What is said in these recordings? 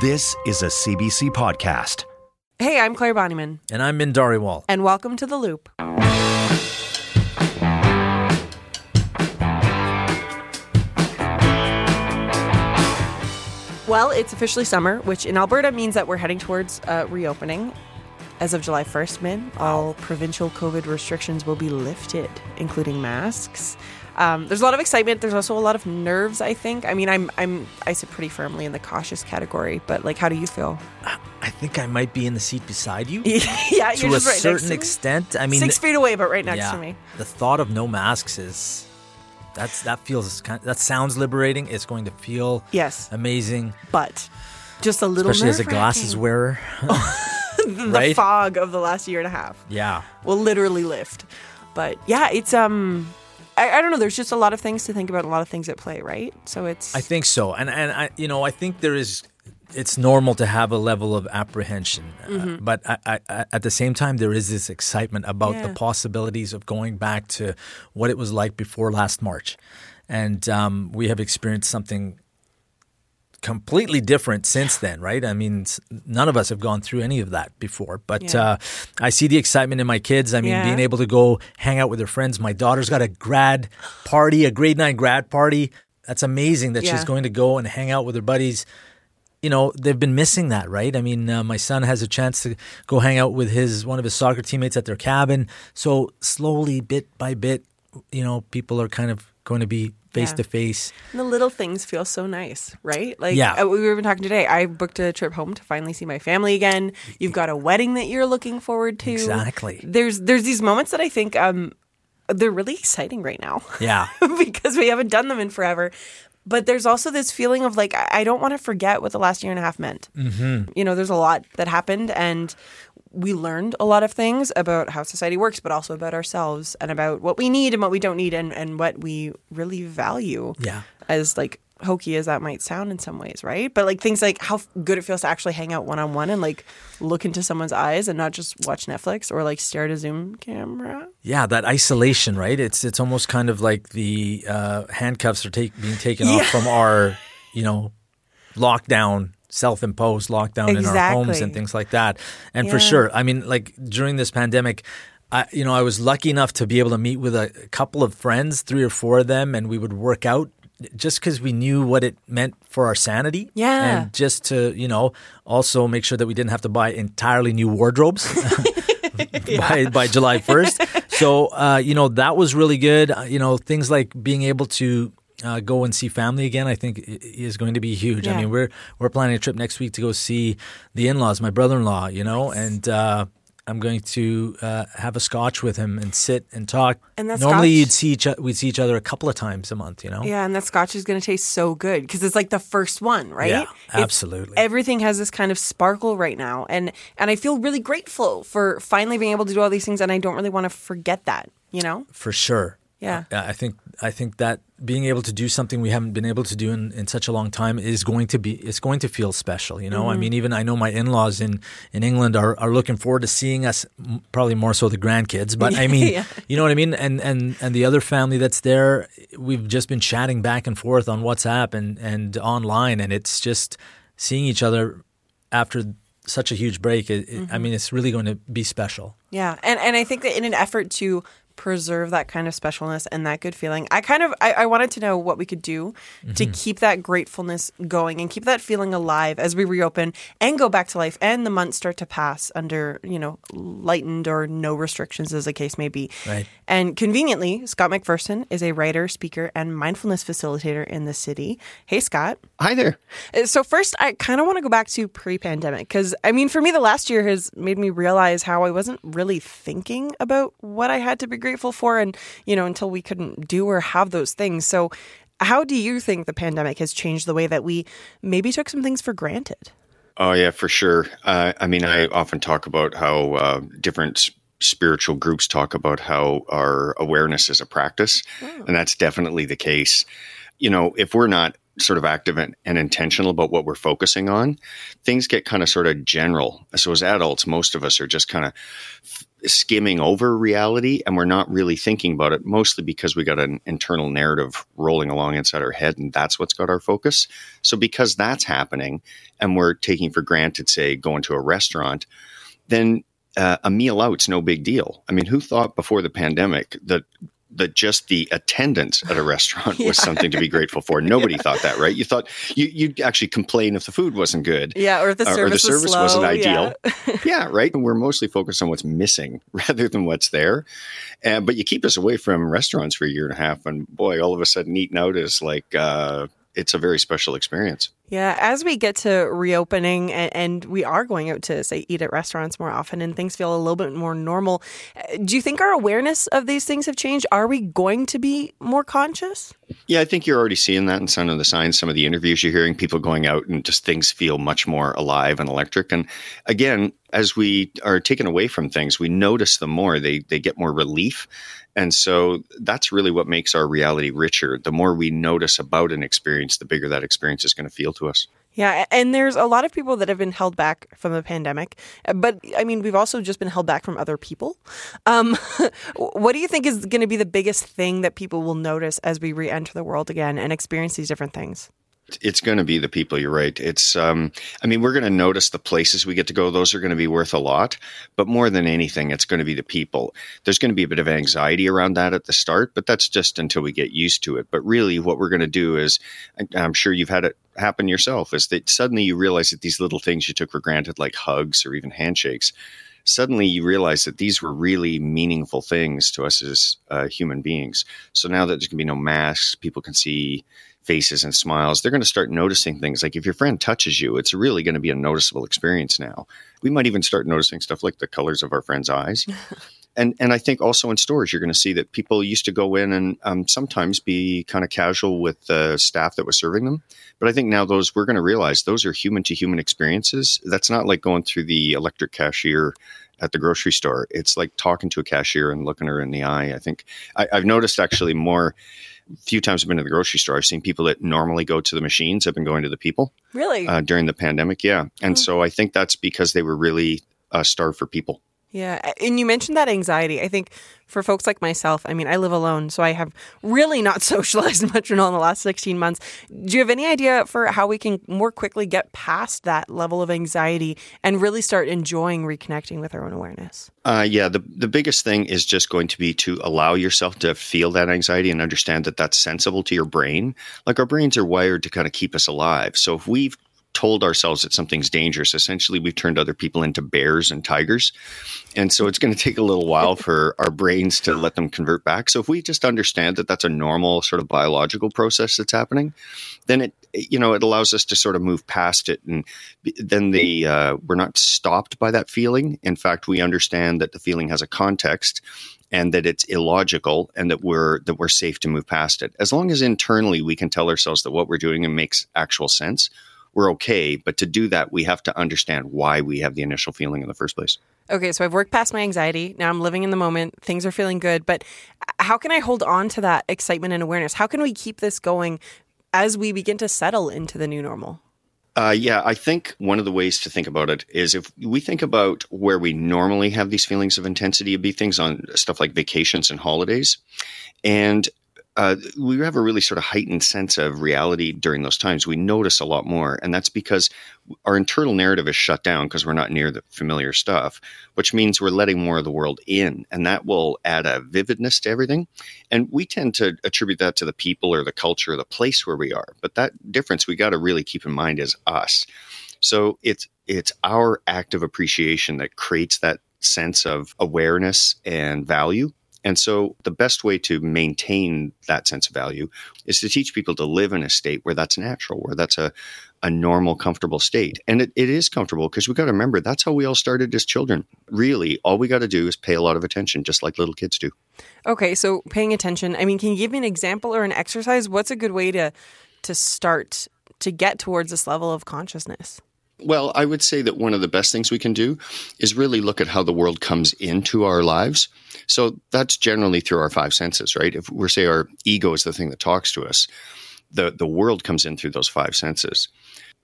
This is a CBC podcast. Hey, I'm Claire Bonnyman, And I'm in Wall. and welcome to The Loop. Well, it's officially summer, which in Alberta means that we're heading towards uh, reopening. As of July 1st, Min, all provincial COVID restrictions will be lifted, including masks. Um, there's a lot of excitement. There's also a lot of nerves. I think. I mean, I'm I'm I sit pretty firmly in the cautious category. But like, how do you feel? I think I might be in the seat beside you yeah, to you're a just right next certain to extent. I mean, Six feet away, but right next yeah, to me. the thought of no masks is that's that feels kind that sounds liberating. It's going to feel Yes, amazing, but just a little especially as a glasses wearer. the right? fog of the last year and a half yeah, will literally lift. But yeah, it's um, I, I don't know. There's just a lot of things to think about, a lot of things at play, right? So it's I think so, and and I you know I think there is. It's normal to have a level of apprehension, uh, Mm-hmm. but I, I, at the same time, there is this excitement about the possibilities of going back to what it was like before last March, and um, we have experienced something completely different since then, right? I mean, none of us have gone through any of that before, but Yeah. uh, I see the excitement in my kids. I mean, Yeah. being able to go hang out with their friends. My daughter's got a grad party, a grade nine grad party. That's amazing that Yeah. she's going to go and hang out with her buddies. You know, they've been missing that, right? I mean, uh, my son has a chance to go hang out with his one of his soccer teammates at their cabin. So slowly, bit by bit, you know, people are kind of going to be face to face. the little things feel so nice, right? Like Yeah. uh, we were even talking today. I booked a trip home to finally see my family again. You've got a wedding that you're looking forward to. Exactly. There's there's these moments that I think um they're really exciting right now. Yeah. because we haven't done them in forever. But there's also this feeling of like, I I don't want to forget what the last year and a half meant. Mm-hmm. You know, there's a lot that happened, and we learned a lot of things about how society works, but also about ourselves and about what we need and what we don't need and, and what we really value. Yeah. As like hokey as that might sound in some ways, right? But like things like how good it feels to actually hang out one on one and like look into someone's eyes and not just watch Netflix or like stare at a Zoom camera. Yeah, that isolation, right? It's it's almost kind of like the uh, handcuffs are take, being taken off from our, you know, lockdown, self-imposed lockdown in our homes and things like that. And for sure, I mean, like during this pandemic, I, you know, I was lucky enough to be able to meet with a couple of friends, three or four of them, and we would work out just because we knew what it meant for our sanity. Yeah. And just to, you know, also make sure that we didn't have to buy entirely new wardrobes. by, by July 1st. so, uh, you know, that was really good. Uh, you know, things like being able to uh, go and see family again, I think is going to be huge. Yeah. I mean, we're we're planning a trip next week to go see the in-laws, my brother-in-law, you know, and uh, I'm going to uh, have a scotch with him and sit and talk. And that Normally, scotch- you'd see each we'd see each other a couple of times a month, you know. Yeah, and that scotch is going to taste so good because it's like the first one, right? Yeah, It's- absolutely. everything has this kind of sparkle right now, and and I feel really grateful for finally being able to do all these things, and I don't really want to forget that, you know? for sure. Yeah. I think I think that being able to do something we haven't been able to do in, in such a long time is going to be it's going to feel special. You know, Mm-hmm. I mean, even I know my in laws in in England are, are looking forward to seeing us. Probably more so the grandkids, but I mean, Yeah. you know what I mean. And and and the other family that's there, we've just been chatting back and forth on WhatsApp and and online, and it's just seeing each other after such a huge break. It- Mm-hmm. I mean, it's really going to be special. Yeah, and and I think that in an effort to preserve that kind of specialness and that good feeling, I kind of I, I wanted to know what we could do to keep that gratefulness going and keep that feeling alive as we reopen and go back to life and the months start to pass under you know lightened or no restrictions as the case may be. Right. And conveniently, Scott McPherson is a writer, speaker, and mindfulness facilitator in the city. Hey, Scott. Hi there. Uh, So first, I kind of want to go back to pre-pandemic because I mean, for me, the last year has made me realize how I wasn't really thinking about what I had to be grateful for, and you know, until we couldn't do or have those things. So, how do you think the pandemic has changed the way that we maybe took some things for granted? Oh yeah, for sure. Uh, I mean, I often talk about how uh, different spiritual groups talk about how our awareness is a practice, and that's definitely the case. You know, if we're not sort of active and, and, intentional about what we're focusing on, things get kind of sort of general. So as adults, most of us are just kind of skimming over reality and we're not really thinking about it mostly because we got an internal narrative rolling along inside our head and that's what's got our focus. So because that's happening and we're taking for granted, say, going to a restaurant, then uh, a meal out's no big deal. I mean, who thought before the pandemic that that just the attendance at a restaurant yeah. was something to be grateful for. Nobody yeah. thought that, right? You thought you, would actually complain if the food wasn't good. Yeah, or if the service, or the service was not ideal. Yeah. yeah, right. And we're mostly focused on what's missing rather than what's there. And but you keep us away from restaurants for a year and a half, and boy, all of a sudden eating out is like uh, it's a very special experience. Yeah, as we get to reopening and, and, we are going out to say eat at restaurants more often and things feel a little bit more normal, uh, do you think our awareness of these things have changed? Are we going to be more conscious? Yeah, I think you're already seeing that in some of the signs, some of the interviews you're hearing, people going out and just things feel much more alive and electric. And again, as we are taken away from things, we notice them more. They they get more relief. And so that's really what makes our reality richer. The more we notice about an experience, the bigger that experience is going to feel to us. Yeah, and there's a lot of people that have been held back from the pandemic, but I mean, we've also just been held back from other people. Um, what do you think is going to be the biggest thing that people will notice as we re-enter the world again and experience these different things? It's going to be the people. You're right. It's, um, I mean, we're going to notice the places we get to go. Those are going to be worth a lot. But more than anything, it's going to be the people. There's going to be a bit of anxiety around that at the start, but that's just until we get used to it. But really, what we're going to do is, I'm sure you've had it happen yourself, is that suddenly you realize that these little things you took for granted, like hugs or even handshakes, suddenly you realize that these were really meaningful things to us as uh, human beings. So now that there's going to be no masks, people can see faces and smiles, they're going to start noticing things. Like if your friend touches you, it's really going to be a noticeable experience now. We might even start noticing stuff like the colors of our friends' eyes. and and I think also in stores you're going to see that people used to go in and um, sometimes be kind of casual with the staff that was serving them, but I think now those we're going to realize those are human to human experiences. That's not like going through the electric cashier at the grocery store. It's like talking to a cashier and looking her in the eye. I think I, have noticed actually more few times I've been to the grocery store, I've seen people that normally go to the machines have been going to the people. Really? Uh, during the pandemic, yeah. And oh. so I think that's because they were really uh, starved for people. Yeah. And you mentioned that anxiety. I think for folks like myself, I mean, I live alone, so I have really not socialized much in all in the last 16 months. Do you have any idea for how we can more quickly get past that level of anxiety and really start enjoying reconnecting with our own awareness? Uh, yeah, the, the biggest thing is just going to be to allow yourself to feel that anxiety and understand that that's sensible to your brain. Like our brains are wired to kind of keep us alive. So if we've told ourselves that something's dangerous, essentially we've turned other people into bears and tigers. And so it's going to take a little while for our brains to let them convert back. So if we just understand that that's a normal sort of biological process that's happening, then it you know it allows us to sort of move past it and then the uh, we're not stopped by that feeling in fact we understand that the feeling has a context and that it's illogical and that we're that we're safe to move past it as long as internally we can tell ourselves that what we're doing makes actual sense we're okay. But to do that, we have to understand why we have the initial feeling in the first place. Okay, so I've worked past my anxiety. Now I'm living in the moment. Things are feeling good. But how can I hold on to that excitement and awareness? How can we keep this going as we begin to settle into the new normal? Uh, yeah, I think one of the ways to think about it is if we think about where we normally have these feelings of intensity, it'd be things on stuff like vacations and holidays. And uh, we have a really sort of heightened sense of reality during those times. We notice a lot more, and that's because our internal narrative is shut down because we're not near the familiar stuff, which means we're letting more of the world in, and that will add a vividness to everything. And we tend to attribute that to the people or the culture or the place where we are, but that difference we got to really keep in mind is us. So it's it's our active appreciation that creates that sense of awareness and value and so the best way to maintain that sense of value is to teach people to live in a state where that's natural, where that's a, a normal, comfortable state. And it, it is comfortable because we got to remember that's how we all started as children. Really, all we got to do is pay a lot of attention, just like little kids do. Okay, so paying attention. I mean, can you give me an example or an exercise? What's a good way to to start to get towards this level of consciousness? Well, I would say that one of the best things we can do is really look at how the world comes into our lives. So that's generally through our five senses, right? If we're say our ego is the thing that talks to us, the the world comes in through those five senses.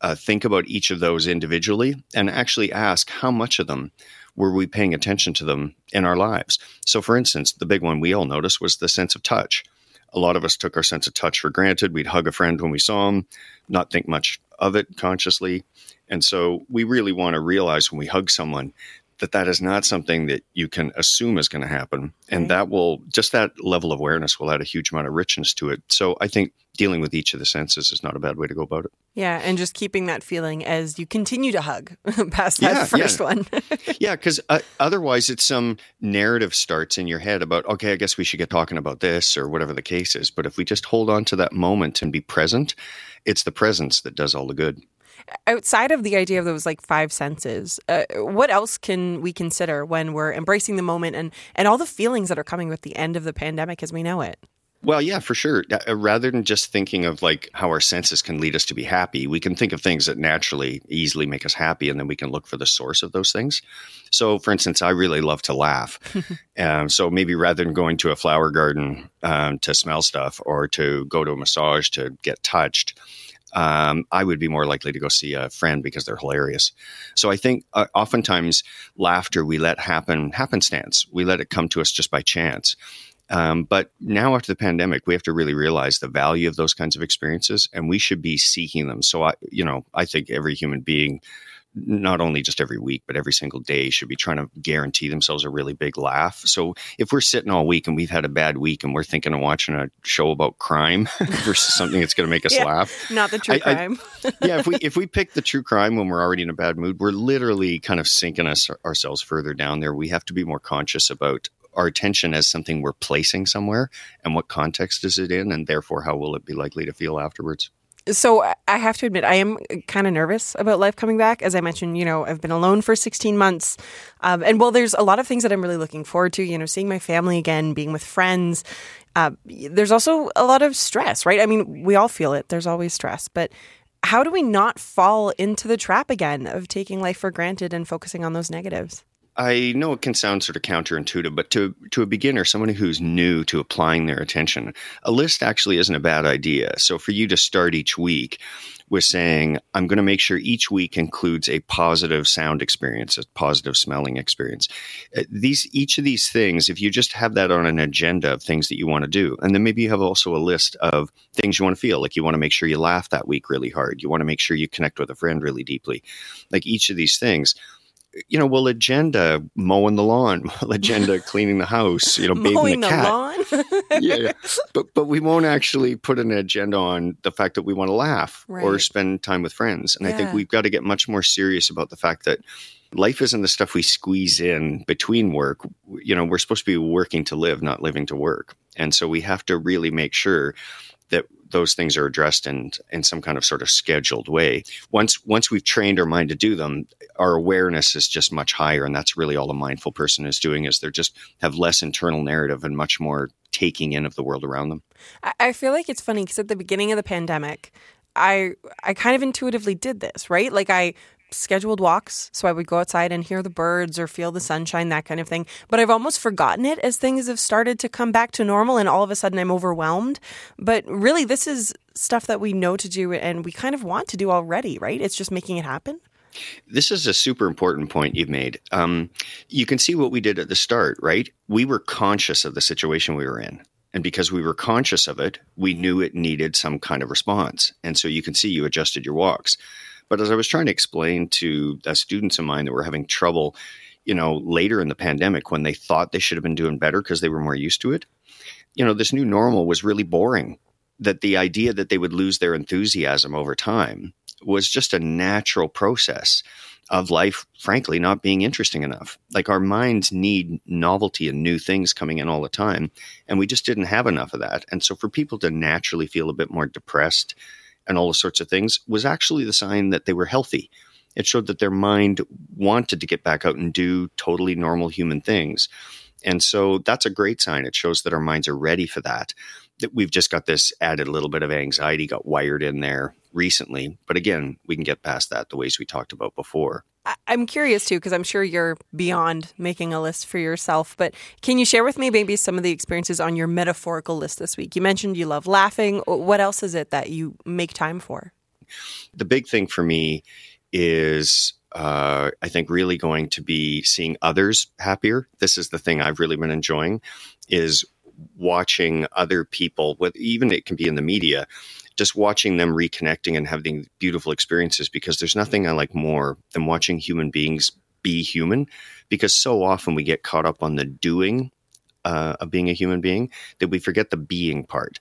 Uh, think about each of those individually and actually ask how much of them were we paying attention to them in our lives. So, for instance, the big one we all noticed was the sense of touch. A lot of us took our sense of touch for granted. We'd hug a friend when we saw them, not think much of it consciously. And so we really want to realize when we hug someone that that is not something that you can assume is going to happen. And right. that will just that level of awareness will add a huge amount of richness to it. So i think dealing with each of the senses is not a bad way to go about it. Yeah and just keeping that feeling as you continue to hug past that yeah, first yeah. one. Yeah because uh, otherwise it's some narrative starts in your head about okay i guess we should get talking about this or whatever the case is. But if we just hold on to that moment and be present it's the presence that does all the good outside of the idea of those like five senses, uh, what else can we consider when we're embracing the moment and and all the feelings that are coming with the end of the pandemic as we know it? Well, yeah, for sure. Uh, rather than just thinking of like how our senses can lead us to be happy, we can think of things that naturally easily make us happy, and then we can look for the source of those things. So, for instance, I really love to laugh. um, so maybe rather than going to a flower garden um, to smell stuff or to go to a massage to get touched, um, I would be more likely to go see a friend because they're hilarious. So I think uh, oftentimes laughter we let happen happenstance. We let it come to us just by chance. Um, but now after the pandemic, we have to really realize the value of those kinds of experiences, and we should be seeking them. So I, you know, I think every human being not only just every week, but every single day should be trying to guarantee themselves a really big laugh. So if we're sitting all week and we've had a bad week and we're thinking of watching a show about crime versus something that's going to make us yeah, laugh, not the true I, crime. I, yeah, if we if we pick the true crime when we're already in a bad mood, we're literally kind of sinking us ourselves further down there. We have to be more conscious about our attention as something we're placing somewhere and what context is it in, and therefore how will it be likely to feel afterwards. So I have to admit, I am kind of nervous about life coming back. As I mentioned, you know, I've been alone for 16 months. Um, and while there's a lot of things that I'm really looking forward to, you know, seeing my family again, being with friends. Uh, there's also a lot of stress, right? I mean, we all feel it. There's always stress. But how do we not fall into the trap again of taking life for granted and focusing on those negatives? I know it can sound sort of counterintuitive, but to to a beginner, someone who's new to applying their attention, a list actually isn't a bad idea. So for you to start each week with saying, I'm going to make sure each week includes a positive sound experience, a positive smelling experience. Uh, these each of these things, if you just have that on an agenda of things that you want to do, and then maybe you have also a list of things you want to feel, like you want to make sure you laugh that week really hard, you want to make sure you connect with a friend really deeply, like each of these things you know, will agenda mowing the lawn, will agenda cleaning the house, you know, bathing mowing the cat. lawn. yeah, yeah, but but we won't actually put an agenda on the fact that we want to laugh right. or spend time with friends. And yeah. I think we've got to get much more serious about the fact that life isn't the stuff we squeeze in between work. You know, we're supposed to be working to live, not living to work. And so we have to really make sure that those things are addressed in in some kind of sort of scheduled way. Once once we've trained our mind to do them, our awareness is just much higher, and that's really all a mindful person is doing. Is they're just have less internal narrative and much more taking in of the world around them. I feel like it's funny because at the beginning of the pandemic, I I kind of intuitively did this, right? Like I scheduled walks. So I would go outside and hear the birds or feel the sunshine, that kind of thing. But I've almost forgotten it as things have started to come back to normal and all of a sudden I'm overwhelmed. But really, this is stuff that we know to do and we kind of want to do already, right? It's just making it happen. This is a super important point you've made. Um, you can see what we did at the start, right? We were conscious of the situation we were in. And because we were conscious of it, we knew it needed some kind of response. And so you can see you adjusted your walks. But as I was trying to explain to uh, students of mine that were having trouble, you know, later in the pandemic when they thought they should have been doing better because they were more used to it, you know, this new normal was really boring. That the idea that they would lose their enthusiasm over time was just a natural process of life, frankly, not being interesting enough. Like our minds need novelty and new things coming in all the time. And we just didn't have enough of that. And so for people to naturally feel a bit more depressed, and all those sorts of things was actually the sign that they were healthy. It showed that their mind wanted to get back out and do totally normal human things. And so that's a great sign. It shows that our minds are ready for that. That we've just got this added little bit of anxiety got wired in there recently. But again, we can get past that the ways we talked about before. I- I'm curious too, because I'm sure you're beyond making a list for yourself. But can you share with me maybe some of the experiences on your metaphorical list this week? You mentioned you love laughing. What else is it that you make time for? The big thing for me is uh, I think really going to be seeing others happier. This is the thing I've really been enjoying is watching other people, with even it can be in the media, just watching them reconnecting and having beautiful experiences because there's nothing I like more than watching human beings be human because so often we get caught up on the doing uh, of being a human being that we forget the being part.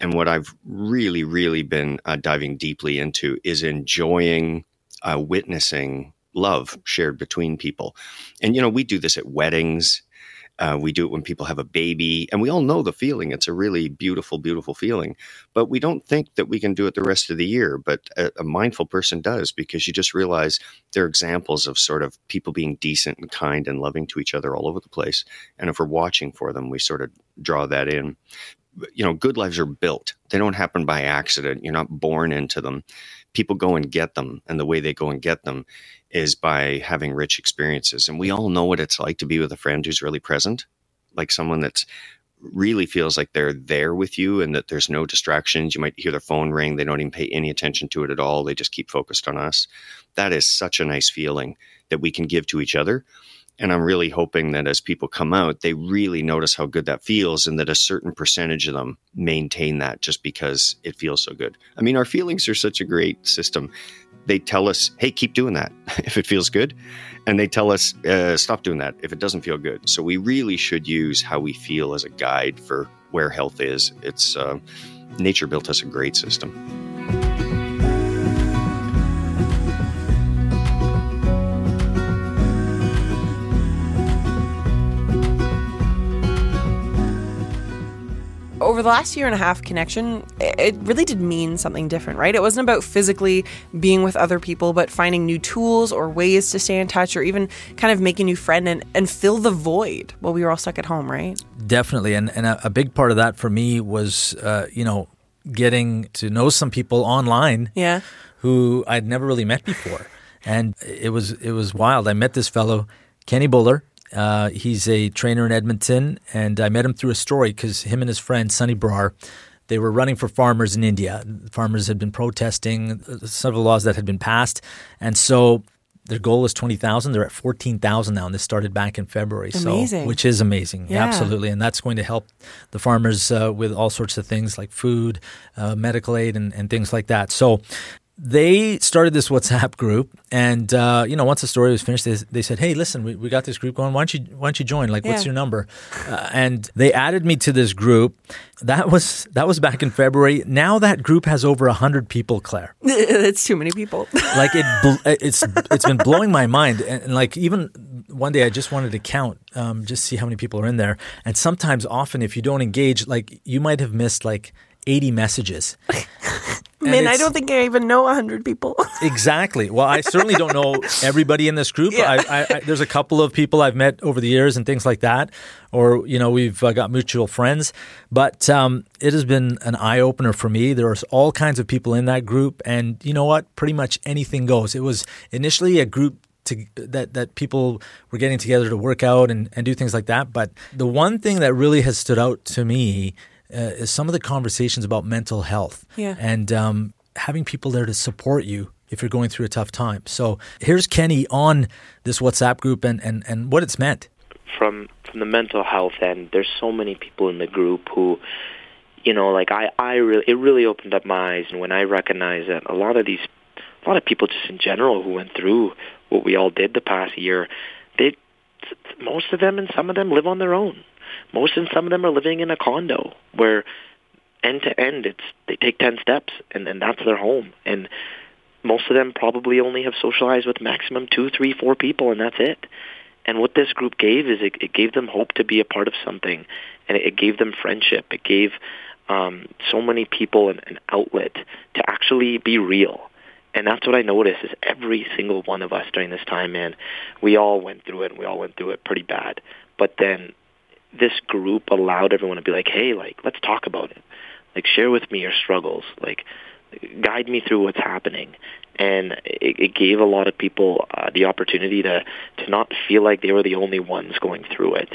And what I've really, really been uh, diving deeply into is enjoying uh, witnessing love shared between people. And, you know, we do this at weddings uh, we do it when people have a baby, and we all know the feeling. It's a really beautiful, beautiful feeling. But we don't think that we can do it the rest of the year. But a, a mindful person does because you just realize there are examples of sort of people being decent and kind and loving to each other all over the place. And if we're watching for them, we sort of draw that in you know, good lives are built. They don't happen by accident. You're not born into them. People go and get them. And the way they go and get them is by having rich experiences. And we all know what it's like to be with a friend who's really present, like someone that's really feels like they're there with you and that there's no distractions. You might hear their phone ring. They don't even pay any attention to it at all. They just keep focused on us. That is such a nice feeling that we can give to each other. And I'm really hoping that as people come out, they really notice how good that feels and that a certain percentage of them maintain that just because it feels so good. I mean, our feelings are such a great system they tell us, hey, keep doing that if it feels good. And they tell us, uh, stop doing that if it doesn't feel good. So we really should use how we feel as a guide for where health is. It's uh, nature built us a great system. The last year and a half connection, it really did mean something different, right? It wasn't about physically being with other people, but finding new tools or ways to stay in touch or even kind of make a new friend and, and fill the void while we were all stuck at home, right? Definitely. And, and a, a big part of that for me was, uh, you know, getting to know some people online yeah. who I'd never really met before. And it was it was wild. I met this fellow, Kenny Buller, uh, he's a trainer in Edmonton, and I met him through a story because him and his friend Sunny Brar, they were running for farmers in India. Farmers had been protesting several laws that had been passed, and so their goal was 20,000. They're at 14,000 now, and this started back in February. Amazing. So, which is amazing. Yeah. Absolutely. And that's going to help the farmers uh, with all sorts of things like food, uh, medical aid, and, and things like that. So, they started this WhatsApp group, and uh, you know, once the story was finished, they, they said, "Hey, listen, we, we got this group going. Why don't you why don't you join? Like, what's your number?" Uh, and they added me to this group. That was that was back in February. Now that group has over hundred people, Claire. it's too many people. Like it, it's it's been blowing my mind. And, and like even one day, I just wanted to count, um, just see how many people are in there. And sometimes, often, if you don't engage, like you might have missed like eighty messages. And Man, I don't think I even know 100 people. Exactly. Well, I certainly don't know everybody in this group. Yeah. I, I, I, there's a couple of people I've met over the years and things like that, or you know, we've uh, got mutual friends. But um, it has been an eye opener for me. There's all kinds of people in that group, and you know what? Pretty much anything goes. It was initially a group. To, that that people were getting together to work out and, and do things like that. But the one thing that really has stood out to me uh, is some of the conversations about mental health Yeah. and um, having people there to support you if you're going through a tough time. So here's Kenny on this WhatsApp group and, and, and what it's meant. from from the mental health end, there's so many people in the group who, you know, like I, I really, it really opened up my eyes, and when I recognized that a lot of these, a lot of people just in general who went through what we all did the past year, they, most of them and some of them live on their own. Most and some of them are living in a condo where end to end it's they take 10 steps and, and that's their home. And most of them probably only have socialized with maximum two three four people and that's it. And what this group gave is it, it gave them hope to be a part of something. And it, it gave them friendship. It gave um, so many people an, an outlet to actually be real and that's what I noticed is every single one of us during this time, man, we all went through it and we all went through it pretty bad. But then this group allowed everyone to be like, hey, like, let's talk about it. Like, share with me your struggles. Like, guide me through what's happening. And it, it gave a lot of people uh, the opportunity to to not feel like they were the only ones going through it.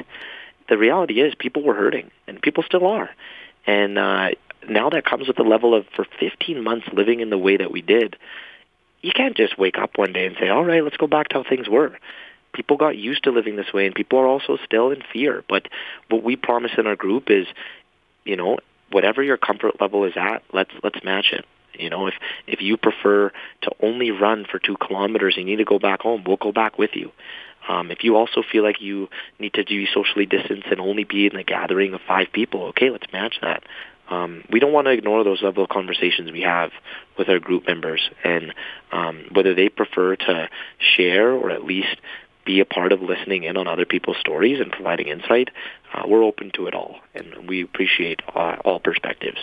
The reality is, people were hurting, and people still are. And uh, now that comes with the level of for 15 months living in the way that we did. You can't just wake up one day and say, "All right, let's go back to how things were." People got used to living this way, and people are also still in fear. But what we promise in our group is, you know, whatever your comfort level is at, let's let's match it. You know, if if you prefer to only run for two kilometers and you need to go back home, we'll go back with you. Um, if you also feel like you need to be socially distanced and only be in a gathering of five people, okay, let's match that. Um, we don't want to ignore those level of conversations we have with our group members, and um, whether they prefer to share or at least be a part of listening in on other people's stories and providing insight, uh, we're open to it all, and we appreciate uh, all perspectives.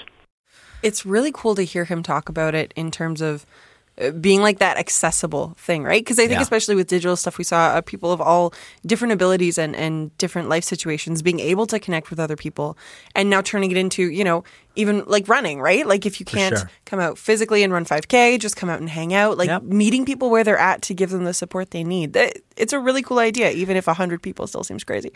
It's really cool to hear him talk about it in terms of being like that accessible thing, right? Because I think, Yeah. especially with digital stuff, we saw uh, people of all different abilities and, and different life situations being able to connect with other people, and now turning it into, you know, even like running, right? Like if you can't sure. come out physically and run 5K, just come out and hang out, like Yep. meeting people where they're at to give them the support they need. That- It's a really cool idea, even if 100 people still seems crazy.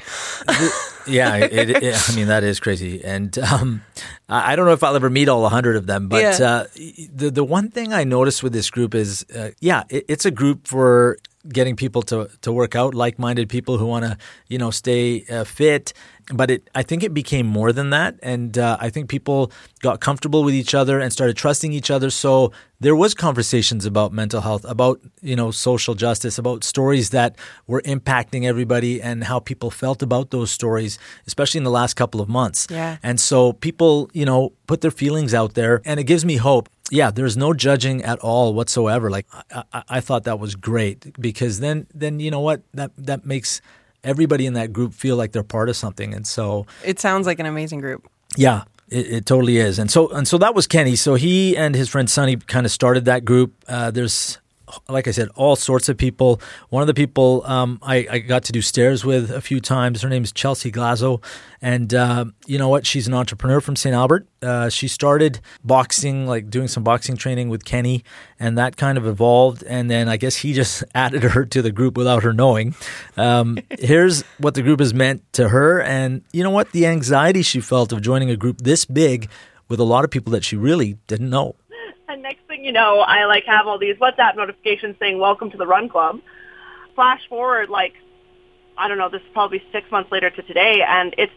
yeah, it, it, I mean that is crazy, and um, I don't know if I'll ever meet all hundred of them. But Yeah. uh, the the one thing I noticed with this group is, uh, yeah, it, it's a group for getting people to to work out, like minded people who want to you know stay uh, fit. But it, I think it became more than that, and uh, I think people got comfortable with each other and started trusting each other. So there was conversations about mental health, about you know social justice, about stories that were impacting everybody and how people felt about those stories, especially in the last couple of months. Yeah. And so people, you know, put their feelings out there, and it gives me hope. Yeah, there's no judging at all whatsoever. Like I, I, I thought that was great because then, then you know what that that makes everybody in that group feel like they're part of something, and so It sounds like an amazing group. yeah, it, it totally is. And so and so that was Kenny. So he and his friend Sonny kind of started that group. Uh, there's like I said, all sorts of people. One of the people um, I, I got to do stairs with a few times. Her name is Chelsea Glazo, and uh, you know what? She's an entrepreneur from St. Albert. Uh, she started boxing, like doing some boxing training with Kenny, and that kind of evolved. And then I guess he just added her to the group without her knowing. Um, here's what the group has meant to her, and you know what? The anxiety she felt of joining a group this big with a lot of people that she really didn't know. And next you know, I like have all these WhatsApp notifications saying "Welcome to the Run Club." Flash forward, like I don't know, this is probably six months later to today, and it's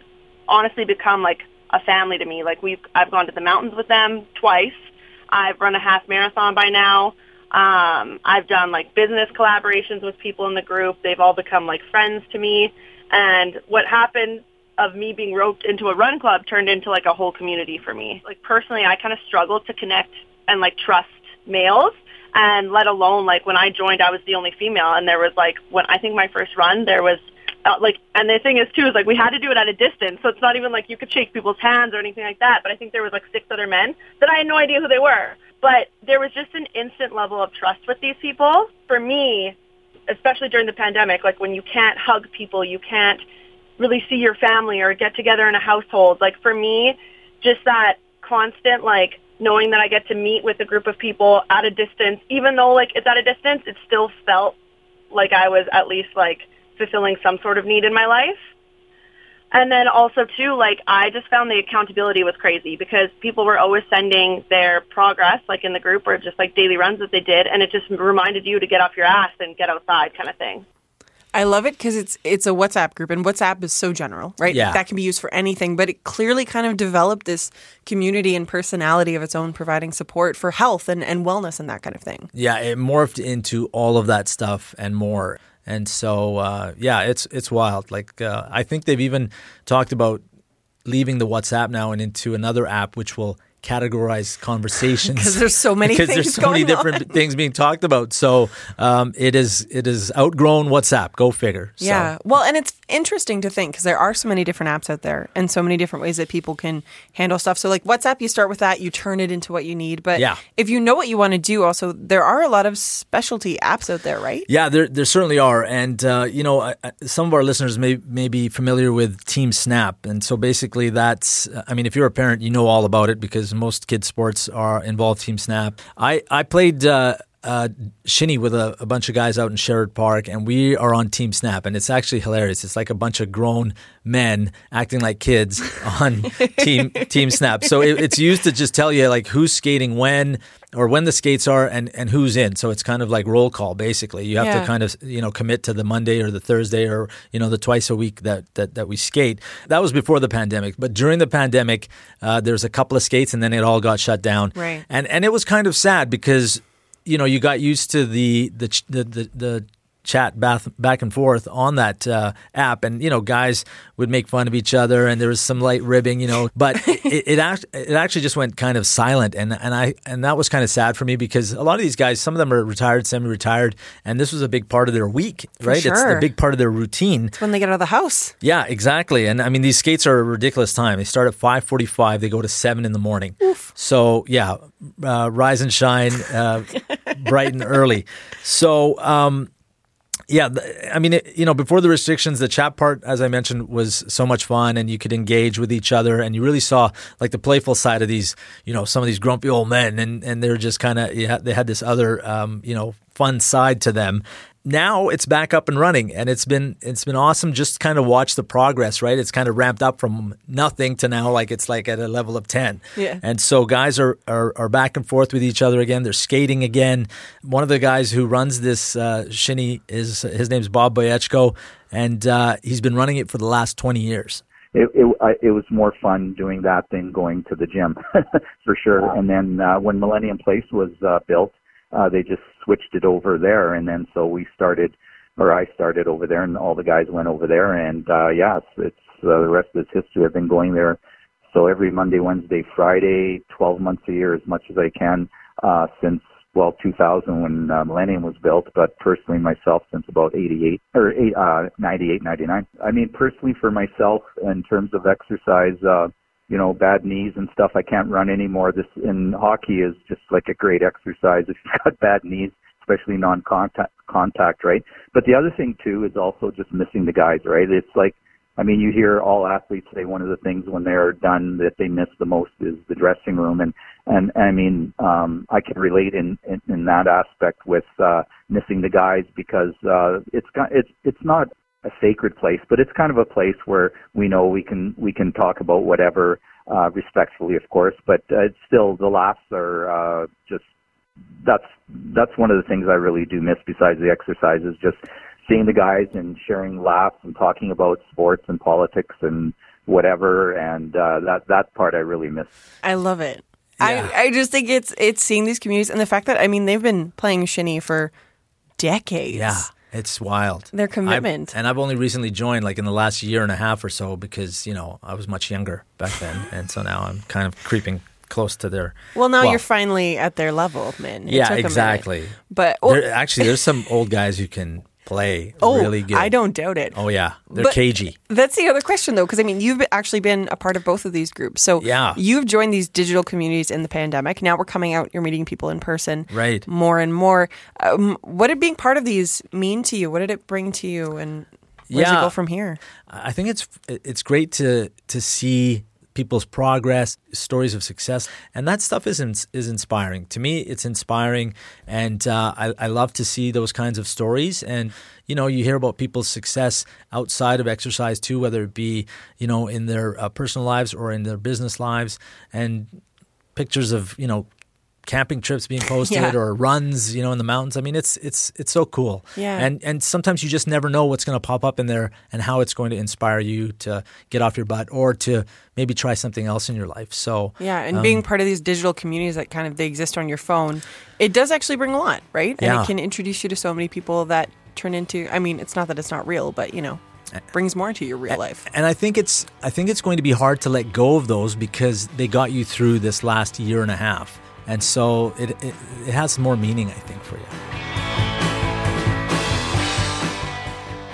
honestly become like a family to me. Like we've, I've gone to the mountains with them twice. I've run a half marathon by now. Um, I've done like business collaborations with people in the group. They've all become like friends to me. And what happened of me being roped into a run club turned into like a whole community for me. Like personally, I kind of struggled to connect and like trust males and let alone like when I joined, I was the only female and there was like when I think my first run, there was uh, like, and the thing is too is like we had to do it at a distance, so it's not even like you could shake people's hands or anything like that. But I think there was like six other men that I had no idea who they were. But there was just an instant level of trust with these people. For me, especially during the pandemic, like when you can't hug people, you can't really see your family or get together in a household. Like for me, just that constant like knowing that I get to meet with a group of people at a distance, even though like it's at a distance, it still felt like I was at least like fulfilling some sort of need in my life. And then also too, like I just found the accountability was crazy because people were always sending their progress, like in the group or just like daily runs that they did, and it just reminded you to get off your ass and get outside, kind of thing. I love it because it's it's a WhatsApp group, and WhatsApp is so general, right? Yeah. That can be used for anything, but it clearly kind of developed this community and personality of its own, providing support for health and, and wellness and that kind of thing. Yeah, it morphed into all of that stuff and more. And so, uh, yeah, it's it's wild. Like uh, I think they've even talked about leaving the WhatsApp now and into another app which will categorize conversations 'Cause there's so many because there's so many different things being talked about. So um, it is it is outgrown WhatsApp. Go figure. So, Yeah. Well, and it's interesting to think because there are so many different apps out there and so many different ways that people can handle stuff. So, like WhatsApp, you start with that, you turn it into what you need. But Yeah. if you know what you want to do, also, there are a lot of specialty apps out there, right? Yeah, there there certainly are, and uh, you know, I, I- some of our listeners may may be familiar with Team Snap, and so basically, that's I mean, if you're a parent, you know all about it because most kids sports are involved team snap. I I played. Uh, uh, shinny with a, a, bunch of guys out in Sherwood Park, and we are on Team Snap, and it's actually hilarious. It's like a bunch of grown men acting like kids on Team Team Snap. So it, it's used to just tell you like who's skating when or when the skates are and, and who's in. So it's kind of like roll call basically. You have Yeah. to kind of you know commit to the Monday or the Thursday or you know the twice a week that that, that we skate. That was before the pandemic, but during the pandemic, uh, there's a couple of skates, and then it all got shut down. Right. And and it was kind of sad because you know you got used to the the the the, the chat back, back and forth on that uh, app and you know guys would make fun of each other and there was some light ribbing you know but it, it, act, it actually just went kind of silent and and I and that was kind of sad for me because a lot of these guys some of them are retired semi-retired and this was a big part of their week right it's sure. a big part of their routine when they get out of the house. yeah, exactly. And I mean, these skates are a ridiculous time. They start at five forty-five. They go to seven in the morning. So yeah, uh, rise and shine, uh, bright and early. So um, yeah, I mean, it, you know, before the restrictions, the chat part, as I mentioned, was so much fun, and you could engage with each other, and you really saw like the playful side of these, you know, some of these grumpy old men, and and they're just kind of yeah, they had this other, um, you know, fun side to them. Now it's back up and running, and it's been it's been awesome. Just kind of watch the progress, right? It's kind of ramped up from nothing to now, like it's like at a level of ten. Yeah. And so guys are, are are back and forth with each other again. They're skating again. One of the guys who runs this uh, shinny is his name's Bob Boyechko, and uh, he's been running it for the last twenty years. it it, I, it was more fun doing that than going to the gym for sure. And then uh, when Millennium Place was uh, built, uh, they just switched it over there, and then so we started, or I started over there, and all the guys went over there, and uh, yeah, it's, it's uh, the rest of it's history. I've been going there so every Monday, Wednesday, Friday, 12 months a year, as much as I can uh, since well 2000 when uh, Millennium was built, but personally myself since about 88 or eight, uh, 98, 99. I mean personally for myself in terms of exercise. Uh, you know, bad knees and stuff. I can't run anymore. This in hockey is just like a great exercise if you've got bad knees, especially non-contact contact, right? But the other thing too is also just missing the guys, right? It's like, I mean, you hear all athletes say one of the things when they're done that they miss the most is the dressing room, and and, I mean, um, I can relate in, in in that aspect with uh, missing the guys because uh, it's it's it's not a sacred place, but it's kind of a place where we know we can we can talk about whatever uh, respectfully, of course, but uh, it's still the laughs are uh, just that's that's one of the things I really do miss besides the exercises. just seeing the guys and sharing laughs and talking about sports and politics and whatever, and uh, that that part I really miss. I love it. Yeah. I, I just think it's it's seeing these communities and the fact that I mean they've been playing shinny for decades. Yeah, it's wild. Their commitment. and I've only recently joined, like in the last year and a half or so, because you know I was much younger back then, and so now I'm kind of creeping close to their. Well, now you're finally at their level, man. It Yeah, took a exactly. But well, There, actually, there's some old guys who can play oh, really good. I don't doubt it. Oh yeah, they're But- cagey. That's the other question, though, because I mean, you've actually been a part of both of these groups. So Yeah. you've joined these digital communities in the pandemic. Now we're coming out. You're meeting people in person, Right. More and more. Um, what did being part of these mean to you? What did it bring to you, and where does it Yeah. go from here? I think it's it's great to to see people's progress, stories of success, and that stuff is ins- is inspiring. To me, it's inspiring, and uh, I, I love to see those kinds of stories. And you know, you hear about people's success outside of exercise too, whether it be you know in their uh, personal lives or in their business lives, and pictures of you know camping trips being posted Yeah. or runs you know in the mountains i mean it's it's it's so cool Yeah. and and sometimes you just never know what's going to pop up in there and how it's going to inspire you to get off your butt or to maybe try something else in your life so Yeah, and um, being part of these digital communities that kind of they exist on your phone, it does actually bring a lot, right? And Yeah. it can introduce you to so many people that turn into. I mean, it's not that it's not real, but you know, brings more into your real life. and i think it's i think it's going to be hard to let go of those because they got you through this last year and a half and so it it, it has more meaning i think for you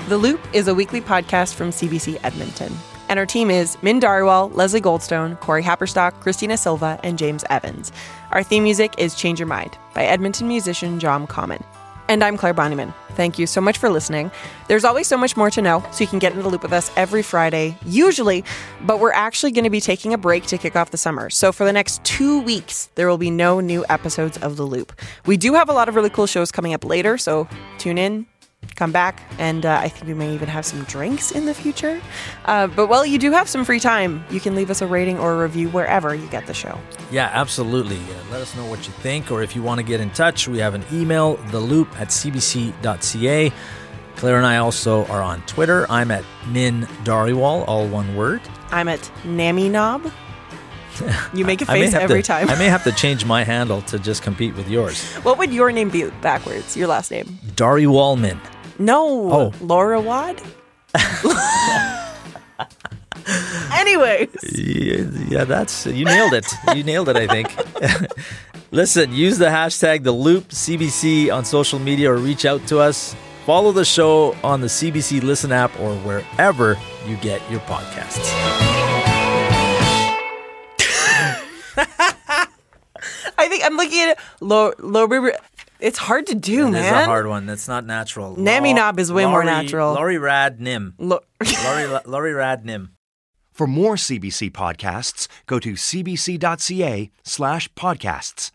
The Loop is a weekly podcast from CBC Edmonton. And our team is Min Dhariwal, Leslie Goldstone, Corey Happerstock, Christina Silva, and James Evans. Our theme music is Change Your Mind by Edmonton musician John Common. And I'm Claire Bonnyman. Thank you so much for listening. There's always so much more to know, so you can get in the loop with us every Friday, usually, but we're actually going to be taking a break to kick off the summer. So for the next two weeks, there will be no new episodes of The Loop. We do have a lot of really cool shows coming up later, so tune in, come back, and uh, I think we may even have some drinks in the future. Uh, but while you do have some free time, you can leave us a rating or a review wherever you get the show. Yeah, absolutely. Uh, let us know what you think, or if you want to get in touch, we have an email, theloop at cbc.ca. Claire and I also are on Twitter. I'm at Min Dhariwal, all one word. I'm at Nammy Knob. You make a face every to, time. I may have to change my handle to just compete with yours. what would your name be backwards? Your last name? Dari Wallman. No. Oh. Laura Wad? Anyways. Yeah, that's you nailed it. You nailed it, I think. Listen, use the hashtag the loop CBC on social media or reach out to us. Follow the show on the CBC Listen app or wherever you get your podcasts. I think I'm looking at it. Low, low, it's hard to do, It's man. a hard one. That's not natural. Nammy Nob is way more natural. Laurie Rad Nim. Lo- Laurie, Laurie Rad Nim. For more CBC podcasts, go to cbc.ca slash podcasts.